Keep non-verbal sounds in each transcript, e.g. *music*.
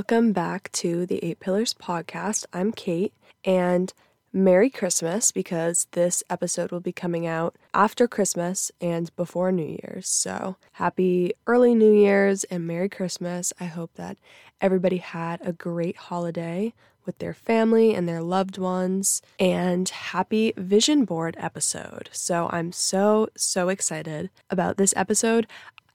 Welcome back to the Eight Pillars podcast. I'm Kate, and Merry Christmas because this episode will be coming out after Christmas and before New Year's. So, happy early New Year's and Merry Christmas. I hope that everybody had a great holiday with their family and their loved ones, and happy vision board episode. So, I'm so, so excited about this episode.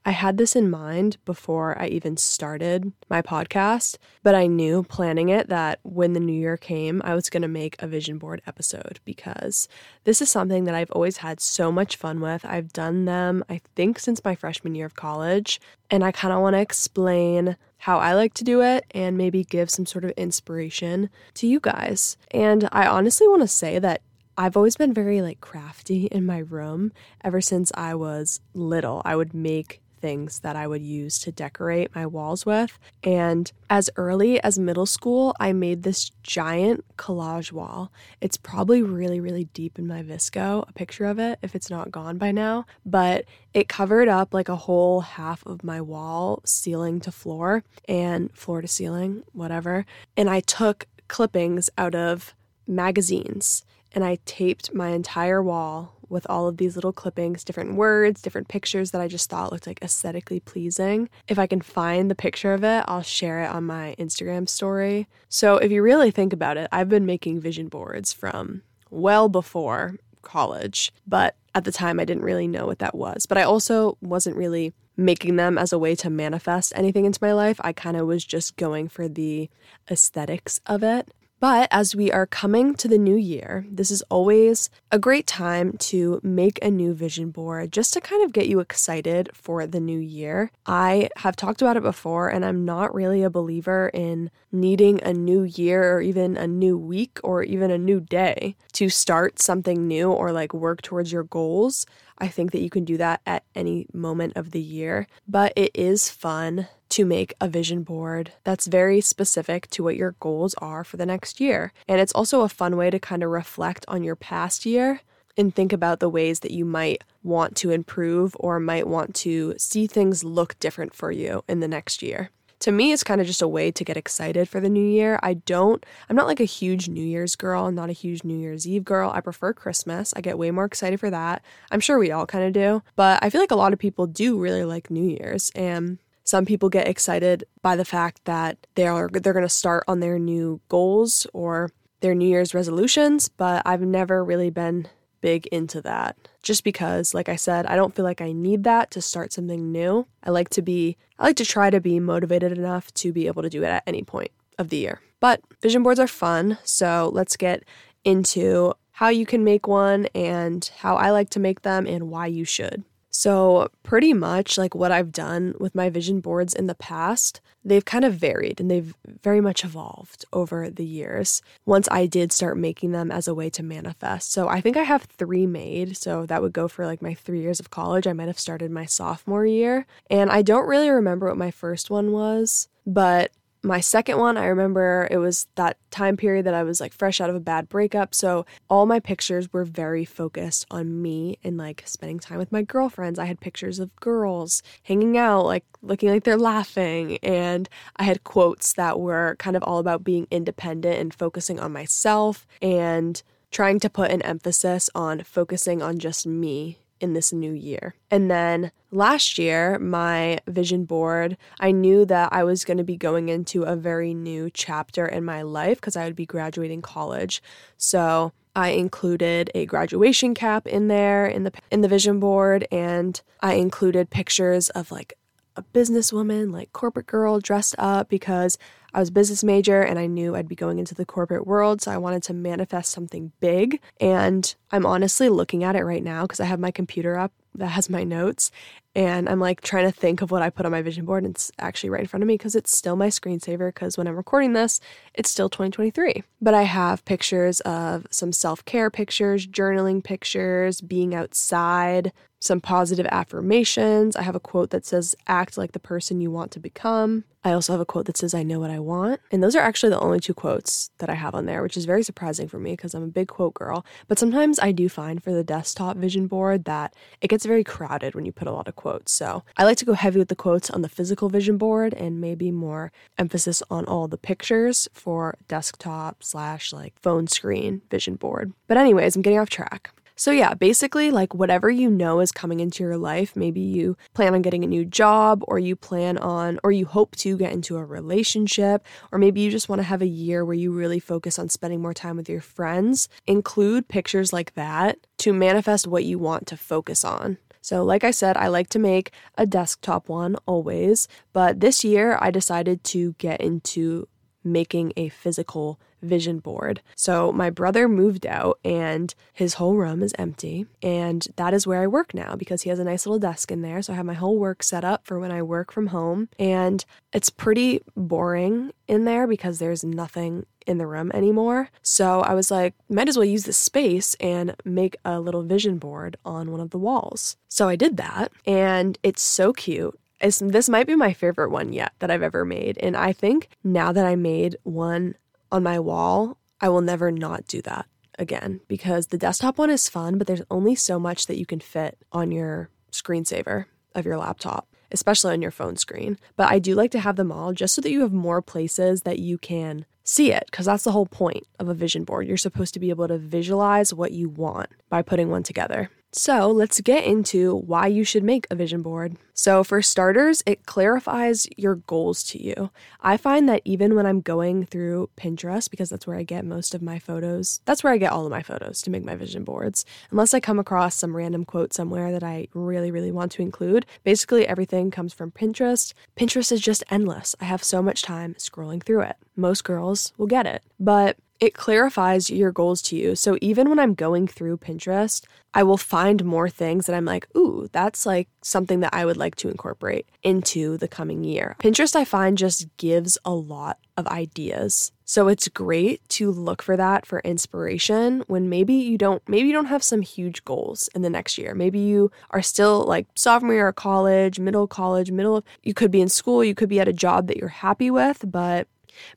I had this in mind before I even started my podcast, but I knew planning it that when the new year came, I was going to make a vision board episode because this is something that I've always had so much fun with. I've done them, I think, since my freshman year of college, and I kind of want to explain how I like to do it and maybe give some sort of inspiration to you guys. And I honestly want to say that I've always been very like crafty in my room ever since I was little. I would make things that I would use to decorate my walls with. And as early as middle school, I made this giant collage wall. It's probably really, really deep in my VSCO, a picture of it, if it's not gone by now. But it covered up like a whole half of my wall, ceiling to floor, and floor to ceiling, whatever. And I took clippings out of magazines and I taped my entire wall with all of these little clippings, different words, different pictures that I just thought looked like aesthetically pleasing. If I can find the picture of it, I'll share it on my Instagram story. So if you really think about it, I've been making vision boards from well before college, but at the time I didn't really know what that was. But I also wasn't really making them as a way to manifest anything into my life. I kind of was just going for the aesthetics of it. But as we are coming to the new year, this is always a great time to make a new vision board just to kind of get you excited for the new year. I have talked about it before, and I'm not really a believer in needing a new year or even a new week or even a new day to start something new or like work towards your goals. I think that you can do that at any moment of the year, but it is fun to make a vision board that's very specific to what your goals are for the next year. And it's also a fun way to kind of reflect on your past year and think about the ways that you might want to improve or might want to see things look different for you in the next year. To me, it's kind of just a way to get excited for the new year. I don't, I'm not like a huge New Year's girl. I'm not a huge New Year's Eve girl. I prefer Christmas. I get way more excited for that. I'm sure we all kind of do. But I feel like a lot of people do really like New Year's. And some people get excited by the fact that they are they're going to start on their new goals or their New Year's resolutions, but I've never really been big into that. Just because, like I said, I don't feel like I need that to start something new. I like to be I like to try to be motivated enough to be able to do it at any point of the year. But vision boards are fun, so let's get into how you can make one and how I like to make them and why you should. So, pretty much like what I've done with my vision boards in the past, they've kind of varied and they've very much evolved over the years once I did start making them as a way to manifest. So, I think I have three made. So, that would go for like my three years of college. I might have started my sophomore year. And I don't really remember what my first one was, but my second one, I remember it was that time period that I was like fresh out of a bad breakup. So all my pictures were very focused on me and like spending time with my girlfriends. I had pictures of girls hanging out, like looking like they're laughing. And I had quotes that were kind of all about being independent and focusing on myself and trying to put an emphasis on focusing on just me in this new year. And then last year, my vision board, I knew that I was going to be going into a very new chapter in my life because I would be graduating college. So I included a graduation cap in there in the in the vision board and I included pictures of like a businesswoman, like corporate girl dressed up because I was business major and I knew I'd be going into the corporate world. So I wanted to manifest something big. And I'm honestly looking at it right now because I have my computer up that has my notes. And I'm like trying to think of what I put on my vision board. And it's actually right in front of me because it's still my screensaver. Because when I'm recording this, it's still 2023. But I have pictures of some self care pictures, journaling pictures, being outside, some positive affirmations. I have a quote that says, act like the person you want to become. I also have a quote that says, I know what I want. And those are actually the only two quotes that I have on there, which is very surprising for me because I'm a big quote girl. But sometimes I do find for the desktop vision board that it gets very crowded when you put a lot of quotes quotes. So I like to go heavy with the quotes on the physical vision board and maybe more emphasis on all the pictures for desktop slash like phone screen vision board. But, anyways, I'm getting off track. So, yeah, basically, like whatever you know is coming into your life, maybe you plan on getting a new job, or you plan on, or you hope to get into a relationship, or maybe you just want to have a year where you really focus on spending more time with your friends. Include pictures like that to manifest what you want to focus on. So, like I said, I like to make a desktop one always, but this year I decided to get into making a physical vision board. So my brother moved out and his whole room is empty. And that is where I work now because he has a nice little desk in there. So I have my whole work set up for when I work from home. And it's pretty boring in there because there's nothing in the room anymore. So I was like, might as well use this space and make a little vision board on one of the walls. So I did that and it's so cute. It's, this might be my favorite one yet that I've ever made. And I think now that I made one on my wall, I will never not do that again because the desktop one is fun, but there's only so much that you can fit on your screensaver of your laptop, especially on your phone screen. But I do like to have them all just so that you have more places that you can see it because that's the whole point of a vision board. You're supposed to be able to visualize what you want by putting one together. So let's get into why you should make a vision board. So, for starters, it clarifies your goals to you. I find that even when I'm going through Pinterest, because that's where I get most of my photos, that's where I get all of my photos to make my vision boards. Unless I come across some random quote somewhere that I really, really want to include, basically everything comes from Pinterest. Pinterest is just endless. I have so much time scrolling through it. Most girls will get it. But it clarifies your goals to you. So even when I'm going through Pinterest, I will find more things that I'm like, ooh, that's like something that I would like to incorporate into the coming year. Pinterest, I find, just gives a lot of ideas. So it's great to look for that for inspiration when maybe you don't maybe you don't have some huge goals in the next year. Maybe you are still like sophomore year of college, middle college, middle of, you could be in school, you could be at a job that you're happy with, but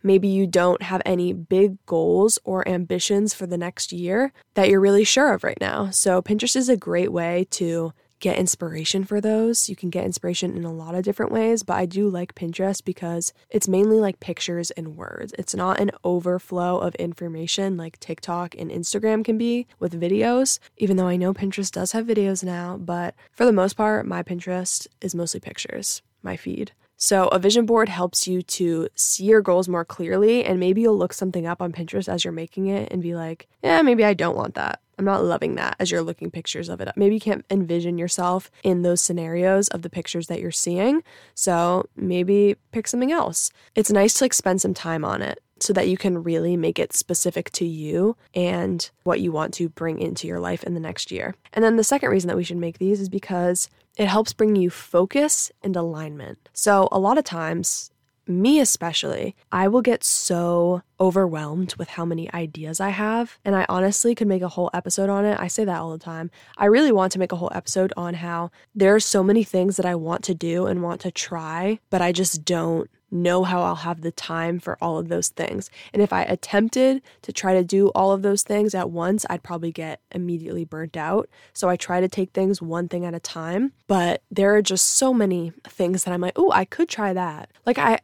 Maybe you don't have any big goals or ambitions for the next year that you're really sure of right now. So, Pinterest is a great way to get inspiration for those. You can get inspiration in a lot of different ways, but I do like Pinterest because it's mainly like pictures and words. It's not an overflow of information like TikTok and Instagram can be with videos, even though I know Pinterest does have videos now, but for the most part, my Pinterest is mostly pictures, my feed. So, a vision board helps you to see your goals more clearly, and maybe you'll look something up on Pinterest as you're making it and be like, yeah, maybe I don't want that. I'm not loving that as you're looking pictures of it. Maybe you can't envision yourself in those scenarios of the pictures that you're seeing. So, maybe pick something else. It's nice to like spend some time on it so that you can really make it specific to you and what you want to bring into your life in the next year. And then the second reason that we should make these is because it helps bring you focus and alignment. So, a lot of times, me especially, I will get so overwhelmed with how many ideas I have. And I honestly could make a whole episode on it. I say that all the time. I really want to make a whole episode on how there are so many things that I want to do and want to try, but I just don't know how I'll have the time for all of those things. And if I attempted to try to do all of those things at once, I'd probably get immediately burnt out. So I try to take things one thing at a time. But there are just so many things that I'm like, oh, I could try that. Like I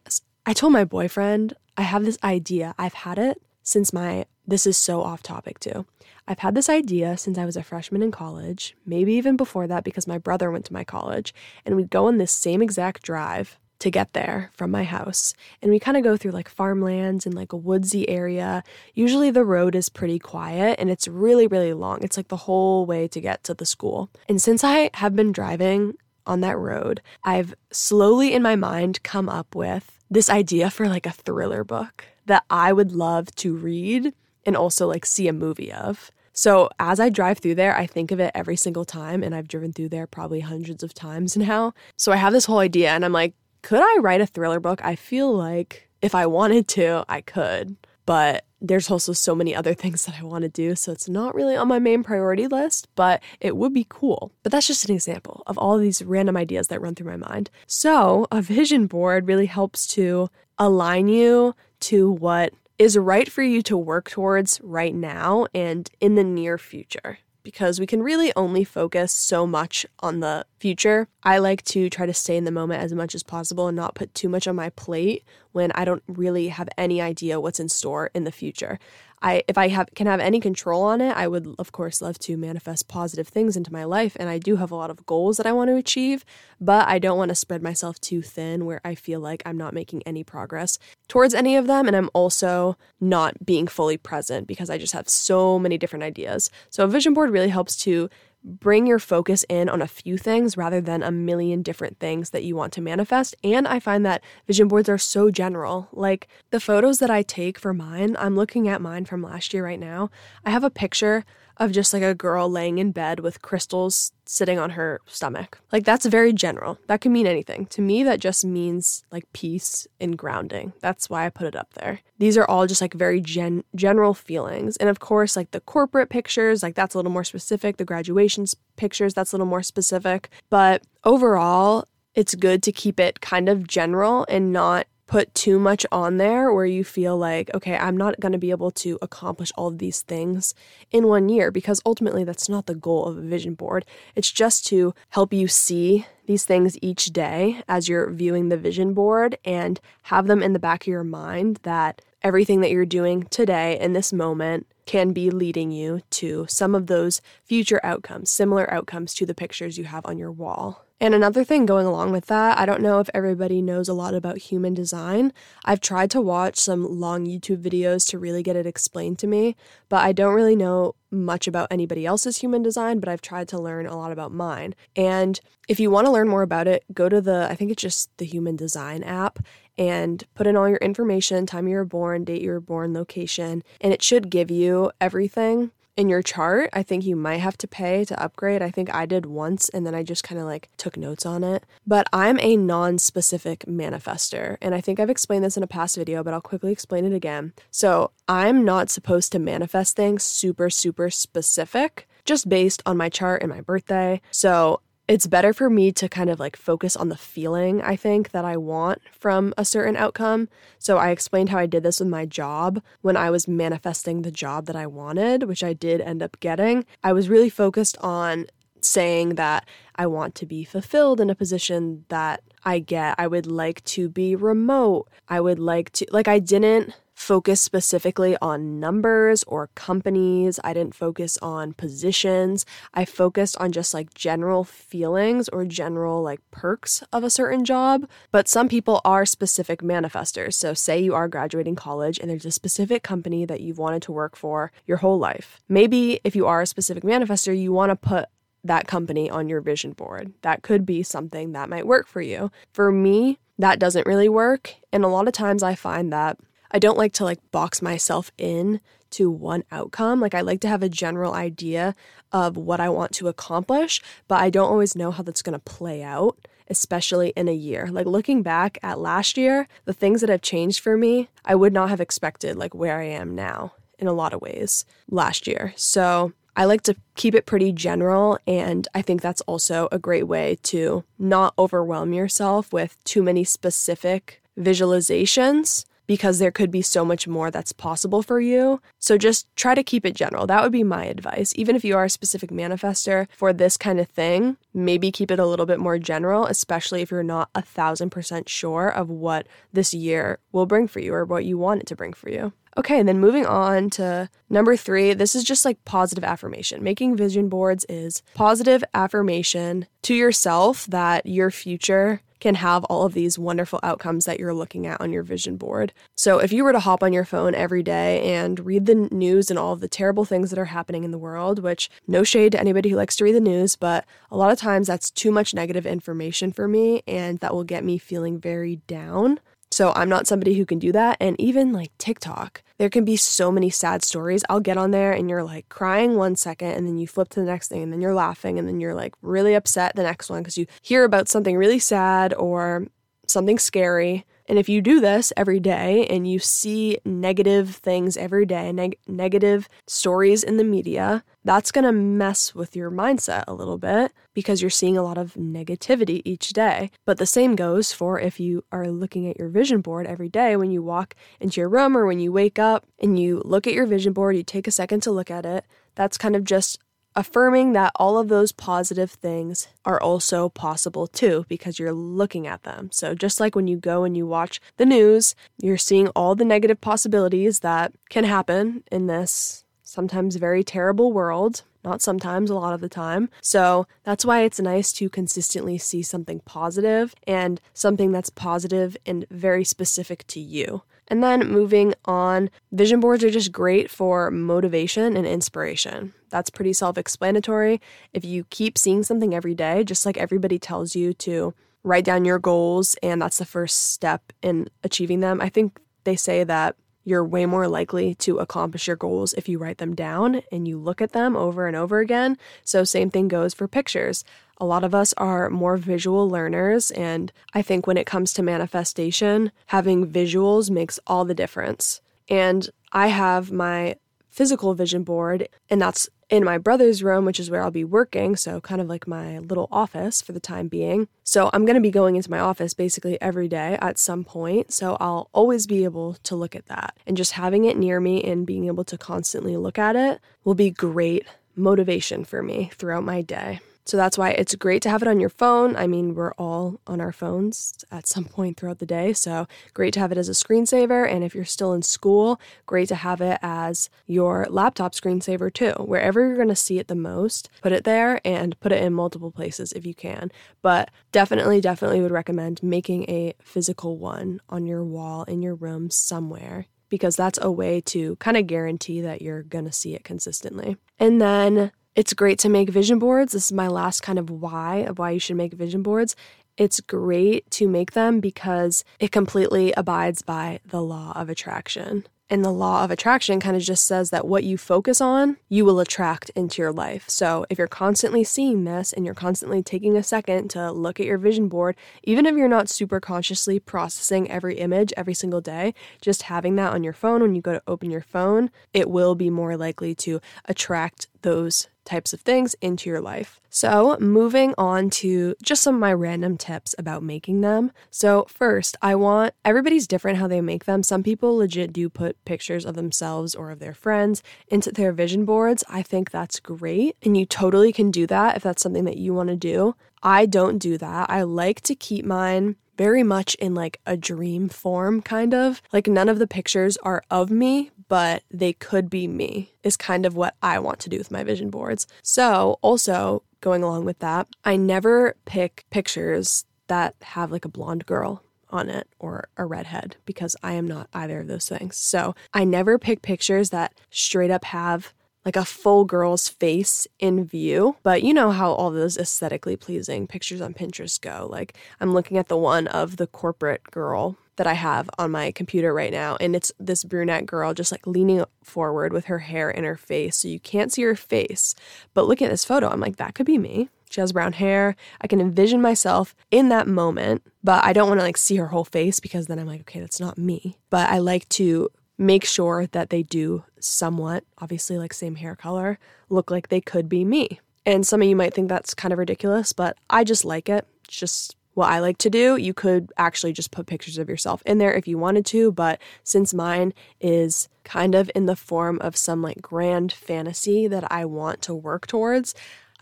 I told my boyfriend, I have this idea. I've had it since my this is so off topic too. I've had this idea since I was a freshman in college, maybe even before that because my brother went to my college, and we'd go on this same exact drive to get there from my house. And we kind of go through like farmlands and like a woodsy area. Usually the road is pretty quiet and it's really, really long. It's like the whole way to get to the school. And since I have been driving on that road, I've slowly in my mind come up with this idea for like a thriller book that I would love to read and also like see a movie of. So as I drive through there, I think of it every single time, and I've driven through there probably hundreds of times *laughs* now. So I have this whole idea, and I'm like, could I write a thriller book? I feel like if I wanted to, I could. But there's also so many other *laughs* things that I want to do, so it's not really on my main priority list, but it would be cool. But that's just an example of all of these random ideas that run through my mind. So, a vision board really helps to align you to what is right for you to work towards right now and in the near future. because we can really only focus so much on the future. I like to try to stay in the moment as much as possible and not put too much on my plate when I don't really have any idea what's in store in the future. I if I have can have any control on it, I would of course love to manifest positive things into my life and I do have a lot of goals that I want to achieve, but I don't want to spread myself too thin where I feel like I'm not making any progress towards any of them and I'm also not being fully present because I just have so many different ideas. So a vision board really helps to bring your focus in on a few things rather than a million different things that you want to manifest. And I find that vision boards are so general. Like the photos that I take for mine, I'm looking at mine from last year right now. I have a picture of just like a girl laying in bed with crystals sitting on her stomach. Like that's very general. That can mean anything. To me, that just means like peace and grounding. That's why I put it up there. These are all just like very gen- general feelings. And of course, like the corporate pictures, like that's a little more specific. The graduations pictures, that's a little more specific. But overall, it's good to keep it kind of general and not put too much on there where you feel like, okay, I'm not going to be able to accomplish all of these things in one year because ultimately that's not the goal of a vision board. It's just to help you see these things each day as you're viewing the vision board and have them in the back of your mind that everything that you're doing today in this moment can be leading you to some of those future outcomes, similar outcomes to the pictures you have on your wall. And another thing going along with that, I don't know if everybody knows a lot about human design. I've tried to watch some long YouTube videos to really get it explained to me, but I don't really know much about anybody else's human design, but I've tried to learn a lot about mine. And if you want to learn more about it, go to the, I think it's just the Human Design app and put in all your information time you were born, date you were born, location, and it should give you everything in your chart, I think you might have to pay to upgrade. I think I did once and then I just kind of like took notes on it. But I'm a non specific manifester. And I think I've explained this in a past video, but I'll quickly explain it again. So I'm not supposed to manifest things super, super specific just based on my chart and my birthday. So it's better for me to kind of like focus on the feeling I think that I want from a certain outcome. So I explained how I did this with my job when I was manifesting the job that I wanted, which I did end up getting. I was really focused on saying that I want to be fulfilled in a position that I get. I would like to be remote. I would like to, like, I didn't focus specifically on numbers or companies. I didn't focus on positions. I focused on just like general feelings or general like perks of a certain job. But some people are specific manifestors. So, say you are graduating college and there's a specific company that you've wanted to work for your whole life. Maybe if you are a specific manifester, you want to put that company on your vision board. That could be something that might work for you. For me, that doesn't really work. And a lot of times I find that I don't like to like box myself in to one outcome. Like I like to have a general idea of what I want to accomplish, but I don't always know how that's going to play out, especially in a year. Like looking back at last year, the things that have changed for me, I would not have expected like where I am now in a lot of ways last year. So I like to keep it pretty general, and I think that's also a great way to not overwhelm yourself with too many specific visualizations because there could be so much more that's possible for you. So just try to keep it general. That would be my advice. Even if you are a specific manifester for this kind of thing, maybe keep it a little bit more general, especially if you're not a thousand percent sure of what this year will bring for you or what you want it to bring for you. Okay, and then moving on to number three, this is just like positive affirmation. Making vision boards is positive affirmation to yourself that your future can have all of these wonderful outcomes that you're looking at on your vision board. So, if you were to hop on your phone every day and read the news and all of the terrible things that are happening in the world, which no shade to anybody who likes to read the news, but a lot of times that's too much negative information for me and that will get me feeling very down. So I'm not somebody who can do that. And even like TikTok, there can be so many sad stories. I'll get on there and you're like crying one second and then you flip to the next thing and then you're laughing and then you're like really upset the next one because you hear about something really sad or something scary and if you do this every day and you see negative things every day, neg- negative stories in the media, that's going to mess with your mindset a little bit because you're seeing a lot of negativity each day. But the same goes for if you are looking at your vision board every day when you walk into your room or when you wake up and you look at your vision board, you take a second to look at it. That's kind of just affirming that all of those positive things are also possible too because you're looking at them. So, just like when you go and you watch the news, you're seeing all the negative possibilities that can happen in this sometimes very terrible world. Not sometimes, a lot of the time. So that's why it's nice to consistently see something positive and something that's positive and very specific to you. And then moving on, vision boards are just great for motivation and inspiration. That's pretty self explanatory. If you keep seeing something every day, just like everybody tells you to write down your goals, and that's the first step in achieving them, I think they say that you're way more likely to accomplish your goals if you write them down and you look at them over and over again. So, same thing goes for pictures. A lot of us are more visual learners, and I think when it comes to manifestation, having visuals makes all the difference. And I have my physical vision board, and that's in my brother's room, which is where I'll be working. So, kind of like my little office for the time being. So, I'm going to be going into my office basically every day at some point. So, I'll always be able to look at that. And just having it near me and being able to constantly look at it will be great motivation for me throughout my day. So that's why it's great to have it on your phone. I mean, we're all on our phones at some point throughout the day. So great to have it as a screensaver. And if you're still in school, great to have it as your laptop screensaver too. Wherever you're going to see it the most, put it there and put it in multiple places if you can. But definitely, definitely would recommend making a physical one on your wall in your room somewhere because that's a way to kind of guarantee that you're going to see it consistently. And then it's great to make vision boards. This is my last kind of why of why you should make vision boards. It's great to make them because it completely abides by the law of attraction. And the law of attraction kind of just says that what you focus on, you will attract into your life. So if you're constantly seeing this and you're constantly taking a second to look at your vision board, even if you're not super consciously processing every image every single day, just having that on your phone when you go to open your phone, it will be more likely to attract those types of things into your life. So, moving on to just some of my random tips about making them. So, first, I want everybody's different how they make them. Some people legit do put pictures of themselves or of their friends into their vision boards. I think that's great, and you totally can do that if that's something that you want to do. I don't do that. I like to keep mine very much in like a dream form, kind of. Like none of the pictures are of me, but they could be me, is kind of what I want to do with my vision boards. So, also going along with that, I never pick pictures that have like a blonde girl on it or a redhead because I am not either of those things. So, I never pick pictures that straight up have like a full girl's face in view. But you know how all those aesthetically pleasing pictures on Pinterest go. Like I'm looking at the one of the corporate girl that I have on my computer right now. And it's this brunette girl just like leaning forward with her hair in her face. So you can't see her face. But looking at this photo, I'm like, that could be me. She has brown hair. I can envision myself in that moment, but I don't want to like see her whole face because then I'm like, okay, that's not me. But I like to make sure that they do somewhat, obviously, like same hair color, look like they could be me. And some of you might think that's kind of ridiculous, but I just like it. It's just what I like to do. You could actually just put pictures of yourself in there if you wanted to, but since mine is kind of in the form of some like grand fantasy that I want to work towards,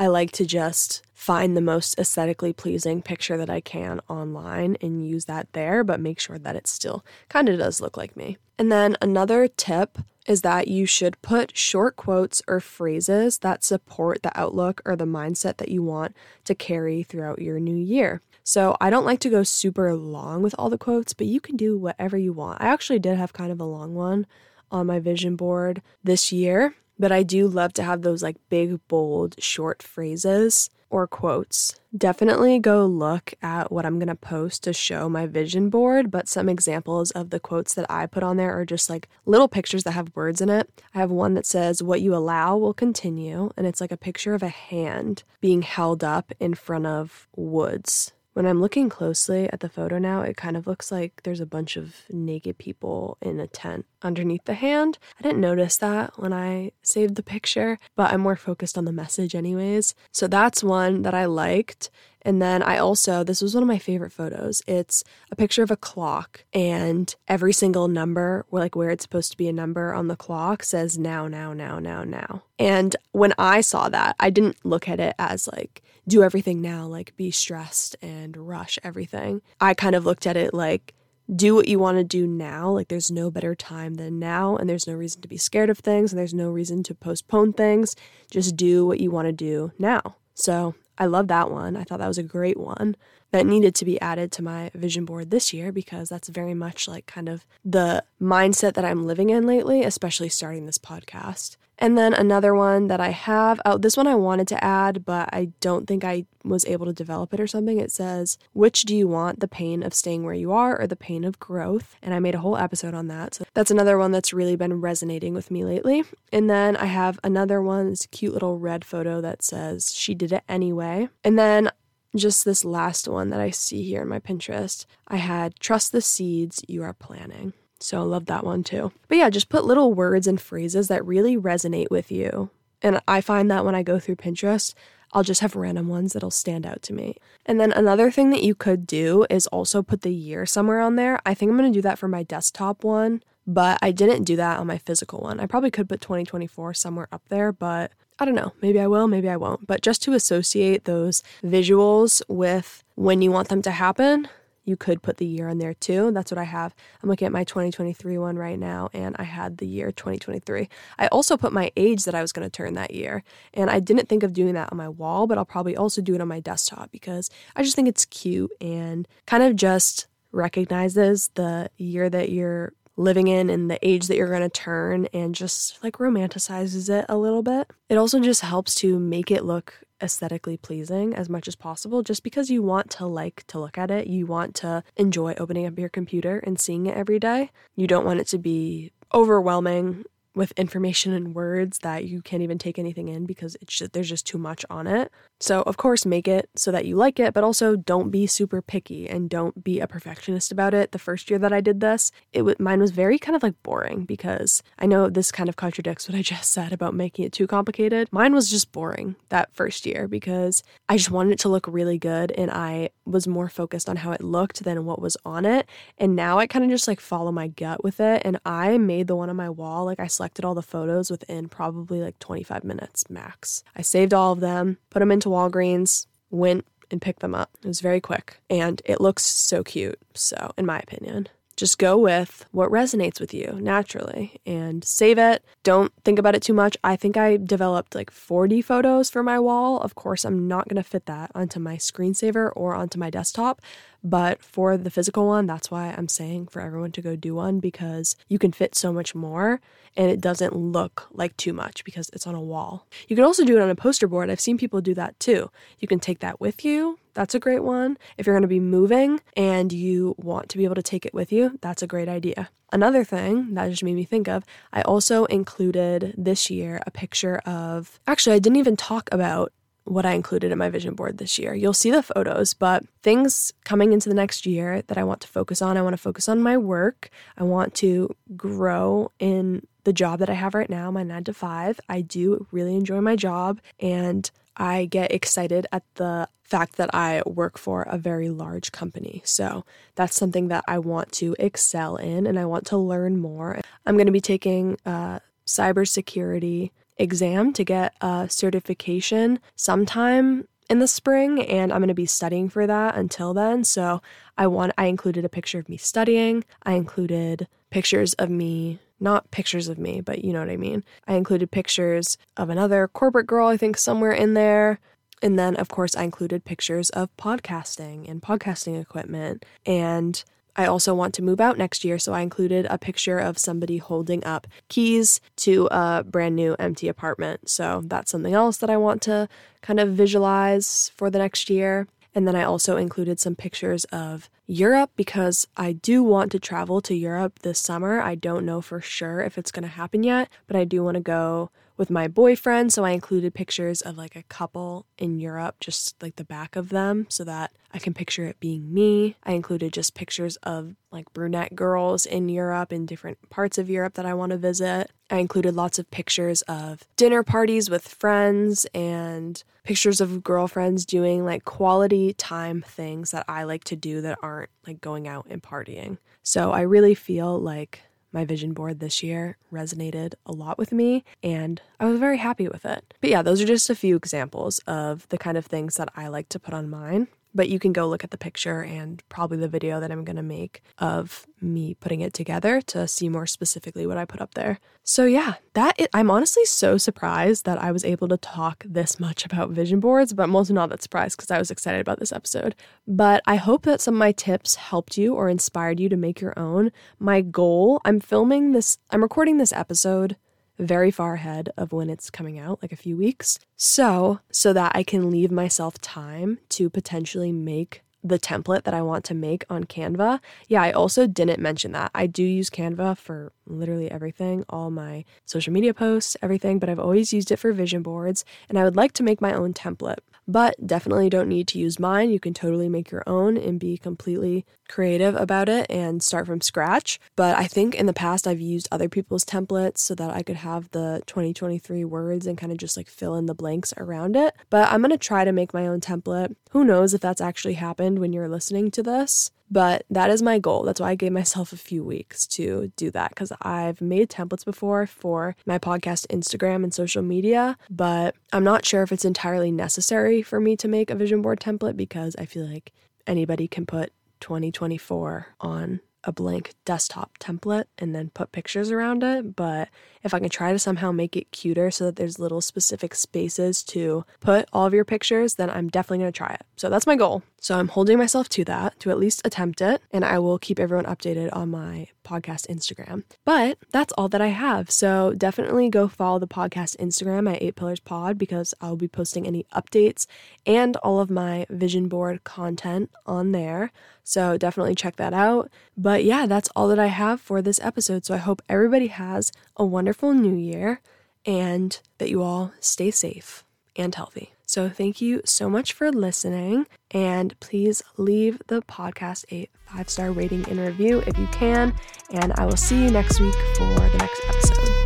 I like to just find the most aesthetically pleasing picture that I can online and use that there, but make sure that it still kind of does look like me. And then another tip is that you should put short quotes or phrases that support the outlook or the mindset that you want to carry throughout your new year. So I don't like to go super long with all the quotes, but you can do whatever you want. I actually did have kind of a long one on my vision board this year, but I do love to have those like big, bold, short phrases or quotes. Definitely go look at what I'm going to post to show my vision board, but some examples of the quotes that I put on there are just like little pictures that have words in it. I have one that says, What you allow will continue, and it's like a picture of a hand being held up in front of woods. When I'm looking closely at the photo now, it kind of looks like there's a bunch of naked people in a tent underneath the hand. I didn't notice that when I saved the picture, but I'm more focused on the message, anyways. So that's one that I liked. And then I also, this was one of my favorite photos. It's a picture of a clock, and every single number, like where it's supposed to be a number on the clock, says now, now, now, now, now. And when I saw that, I didn't look at it as like, do everything now, like be stressed and rush everything. I kind of looked at it like, do what you want to do now. Like, there's no better time than now, and there's no reason to be scared of things, and there's no reason to postpone things. Just do what you want to do now. So, I love that one. I thought that was a great one that needed to be added to my vision board this year because that's very much like kind of the mindset that I'm living in lately, especially starting this podcast. And then another one that I have, oh, this one I wanted to add, but I don't think I was able to develop it or something. It says, Which do you want, the pain of staying where you are or the pain of growth? And I made a whole episode on that. So that's another one that's really been resonating with me lately. And then I have another one, this cute little red photo that says, She did it anyway. And then just this last one that I see here in my Pinterest, I had trust the seeds you are planting. So I love that one too. But yeah, just put little words and phrases that really resonate with you. And I find that when I go through Pinterest, I'll just have random ones that'll stand out to me. And then another thing that you could do is also put the year somewhere on there. I think I'm going to do that for my desktop one, but I didn't do that on my physical one. I probably could put 2024 somewhere up there, but I don't know. Maybe I will, maybe I won't. But just to associate those visuals with when you want them to happen, you could put the year on there too. That's what I have. I'm looking at my 2023 one right now, and I had the year 2023. I also put my age that I was going to turn that year, and I didn't think of doing that on my wall, but I'll probably also do it on my desktop because I just think it's cute and kind of just recognizes the year that you're living in and the age that you're going to turn and just like romanticizes it a little bit. It also just helps to make it look aesthetically pleasing as much as possible just because you want to like to look at it. You want to enjoy opening up your computer and seeing it every day. You don't want it to be overwhelming with information and words that you can't even take anything in because it's just, there's just too much on it. So, of course, make it so that you like it, but also don't be super picky and don't be a perfectionist about it. The first year that I did this, it mine was very kind of like boring because I know this kind of contradicts *laughs* what I just said about making it too complicated. Mine was just boring that first year because I just wanted it to look really good and I was more focused on how it looked than what was on it. And now I kind of just like follow my gut with it and I made the one on my wall like I selected all the photos within probably like 25 minutes max. I saved all of them, put them into Walgreens, went and picked them up. It was very quick and it looks so cute. So, in my opinion, just go with what resonates with you naturally and save it. Don't think about it too much. I think I developed like 40 photos for my wall. Of course, I'm not going to fit that onto my screensaver or onto my desktop, but for the physical one, that's why I'm saying for everyone to go do one because you can fit so much more and it doesn't look like too much because it's on a wall. You can also do it on a poster board. I've seen people do that too. You can take that with you. That's a great one. If you're going to be moving and you want to be able to take it with you, that's a great idea. Another thing that just made me think of, I also included this year a picture of, actually, I didn't even talk about what I included in my vision board this year. You'll see the photos, but things coming into the next year that I want to focus on. I want to focus on my work. I want to grow in the job that I have right now, my nine to five. I do really enjoy my job and I get excited at the fact that I work for a very large company. So that's something that I want to excel in and I want to learn more. I'm going to be taking uh, cybersecurity exam to get a certification sometime in the spring and I'm going to be studying for that until then. So I want I included a picture of me studying. I included pictures of me not pictures of me, but you know what I mean. I included pictures of another corporate girl I think somewhere in there. And then of course I included pictures of podcasting and podcasting equipment and I also want to move out next year, so I included a picture of somebody holding up keys to a brand new empty apartment. So that's something else that I want to kind of visualize for the next year. And then I also included some pictures of Europe because I do want to travel to Europe this summer. I don't know for sure if it's going to happen yet, but I do want to go with my boyfriend. So I included pictures of like a couple in Europe, just like the back of them, so that I can picture it being me. I included just pictures of like brunette girls in Europe, in different parts of Europe that I want to visit. I included lots of pictures of dinner parties with friends and pictures of girlfriends doing like quality time things that I like to do that aren't like going out and partying. So I really feel like my vision board this year resonated a lot with me and I was very happy with it. But yeah, those are just a few examples of the kind of things that I like to put on mine. But you can go look at the picture and probably the video that I'm going to make of me putting it together to see more specifically what I put up there. So yeah, that I'm honestly so surprised that I was able to talk this much about vision boards, but I'm also not that surprised because I was excited about this episode. But I hope that some of my tips helped you or inspired you to make your own. My goal, I'm filming this, I'm recording this episode very far ahead of when it's coming out, like a few weeks. So, so that I can leave myself time to potentially make the template that I want to make on Canva. Yeah, I also didn't mention that. I do use Canva for literally everything, all my social media posts, everything, but I've always used it for vision boards and I would like to make my own template but definitely don't need to use mine. You can totally make your own and be completely creative about it and start from scratch. But I think in the past I've used other people's templates so that I could have the 2023 words and kind of just like fill in the blanks around it. But I'm going to try to make my own template. Who knows if that's actually happened when you're listening to this? But that is my goal. That's why I gave myself a few weeks to do that because I've made templates before for my podcast, Instagram, and social media. But I'm not sure if it's entirely necessary for me to make a vision board template because I feel like anybody can put 2024 on a blank desktop template and then put pictures around it. But if I can try to somehow make it cuter so that there's little specific spaces to put all of your pictures, then I'm definitely going to try it. So that's my goal. So I'm holding myself to that, to at least attempt it, and I will keep everyone updated on my podcast Instagram. But that's all that I have. So definitely go follow the podcast Instagram at 8 Pillars Pod because I'll be posting any updates and all of my vision board content on there. So definitely check that out. But yeah, that's all that I have for this episode. So I hope everybody has a wonderful new year and that you all stay safe and healthy. So, thank you so much for listening. And please leave the podcast a five star rating and review if you can. And I will see you next week for the next episode.